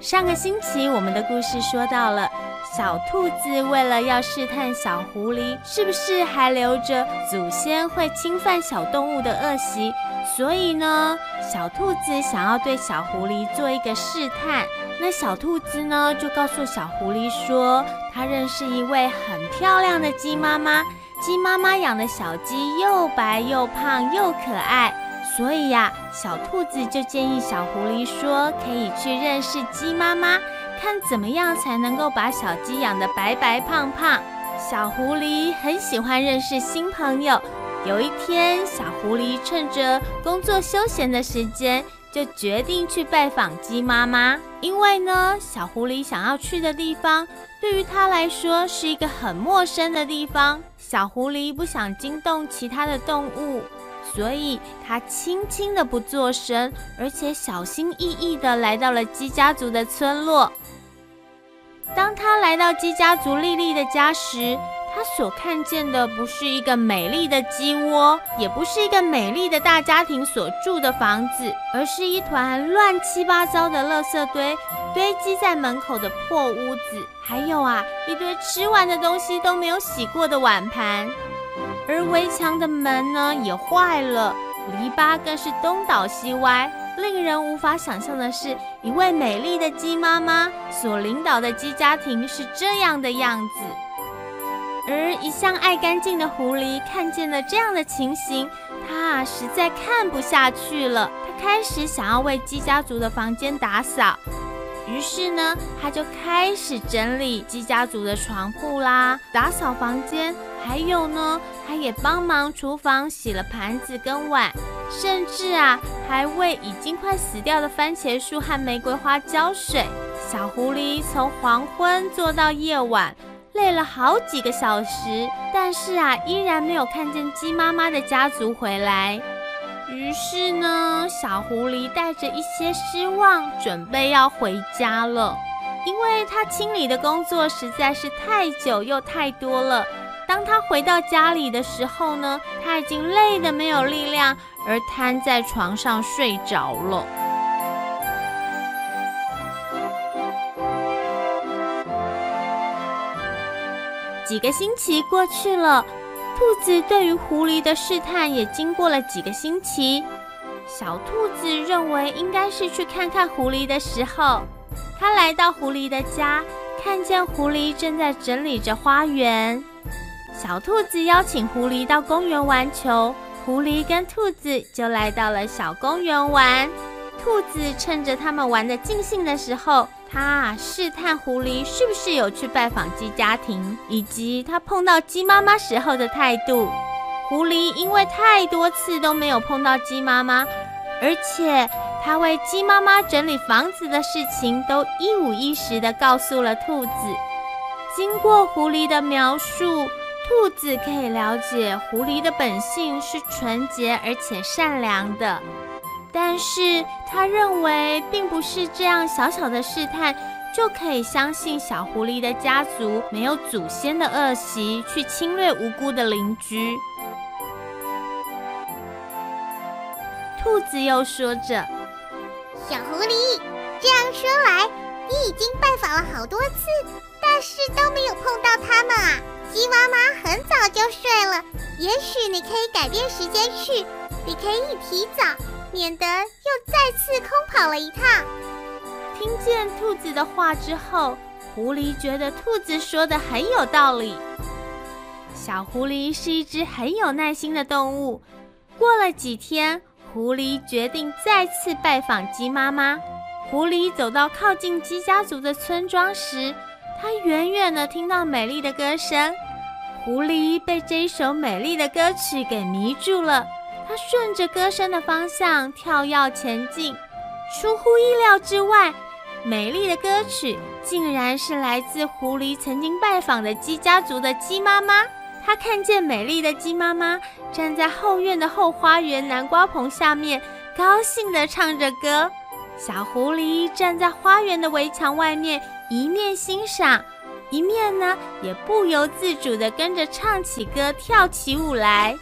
上个星期我们的故事说到了，小兔子为了要试探小狐狸是不是还留着祖先会侵犯小动物的恶习，所以呢，小兔子想要对小狐狸做一个试探。那小兔子呢，就告诉小狐狸说，它认识一位很漂亮的鸡妈妈，鸡妈妈养的小鸡又白又胖又可爱，所以呀，小兔子就建议小狐狸说，可以去认识鸡妈妈，看怎么样才能够把小鸡养得白白胖胖。小狐狸很喜欢认识新朋友。有一天，小狐狸趁着工作休闲的时间。就决定去拜访鸡妈妈，因为呢，小狐狸想要去的地方对于它来说是一个很陌生的地方。小狐狸不想惊动其他的动物，所以他轻轻的不作声，而且小心翼翼的来到了鸡家族的村落。当他来到鸡家族丽丽的家时，他所看见的不是一个美丽的鸡窝，也不是一个美丽的大家庭所住的房子，而是一团乱七八糟的垃圾堆堆积在门口的破屋子，还有啊，一堆吃完的东西都没有洗过的碗盘，而围墙的门呢也坏了，篱笆更是东倒西歪。令人无法想象的是，一位美丽的鸡妈妈所领导的鸡家庭是这样的样子。而一向爱干净的狐狸看见了这样的情形，它实在看不下去了。它开始想要为鸡家族的房间打扫，于是呢，它就开始整理鸡家族的床铺啦，打扫房间，还有呢，它也帮忙厨房洗了盘子跟碗，甚至啊，还为已经快死掉的番茄树和玫瑰花浇水。小狐狸从黄昏做到夜晚。累了好几个小时，但是啊，依然没有看见鸡妈妈的家族回来。于是呢，小狐狸带着一些失望，准备要回家了。因为他清理的工作实在是太久又太多了。当他回到家里的时候呢，他已经累得没有力量，而瘫在床上睡着了。几个星期过去了，兔子对于狐狸的试探也经过了几个星期。小兔子认为应该是去看看狐狸的时候，它来到狐狸的家，看见狐狸正在整理着花园。小兔子邀请狐狸到公园玩球，狐狸跟兔子就来到了小公园玩。兔子趁着他们玩的尽兴的时候。他试探狐狸是不是有去拜访鸡家庭，以及他碰到鸡妈妈时候的态度。狐狸因为太多次都没有碰到鸡妈妈，而且他为鸡妈妈整理房子的事情都一五一十的告诉了兔子。经过狐狸的描述，兔子可以了解狐狸的本性是纯洁而且善良的。但是他认为，并不是这样小小的试探就可以相信小狐狸的家族没有祖先的恶习，去侵略无辜的邻居。兔子又说着：“小狐狸，这样说来，你已经拜访了好多次，但是都没有碰到他们啊。鸡妈妈很早就睡了，也许你可以改变时间去，你可以提早。”免得又再次空跑了一趟。听见兔子的话之后，狐狸觉得兔子说的很有道理。小狐狸是一只很有耐心的动物。过了几天，狐狸决定再次拜访鸡妈妈。狐狸走到靠近鸡家族的村庄时，他远远的听到美丽的歌声。狐狸被这一首美丽的歌曲给迷住了。他顺着歌声的方向跳跃前进，出乎意料之外，美丽的歌曲竟然是来自狐狸曾经拜访的鸡家族的鸡妈妈。他看见美丽的鸡妈妈站在后院的后花园南瓜棚下面，高兴地唱着歌。小狐狸站在花园的围墙外面，一面欣赏，一面呢也不由自主地跟着唱起歌，跳起舞来。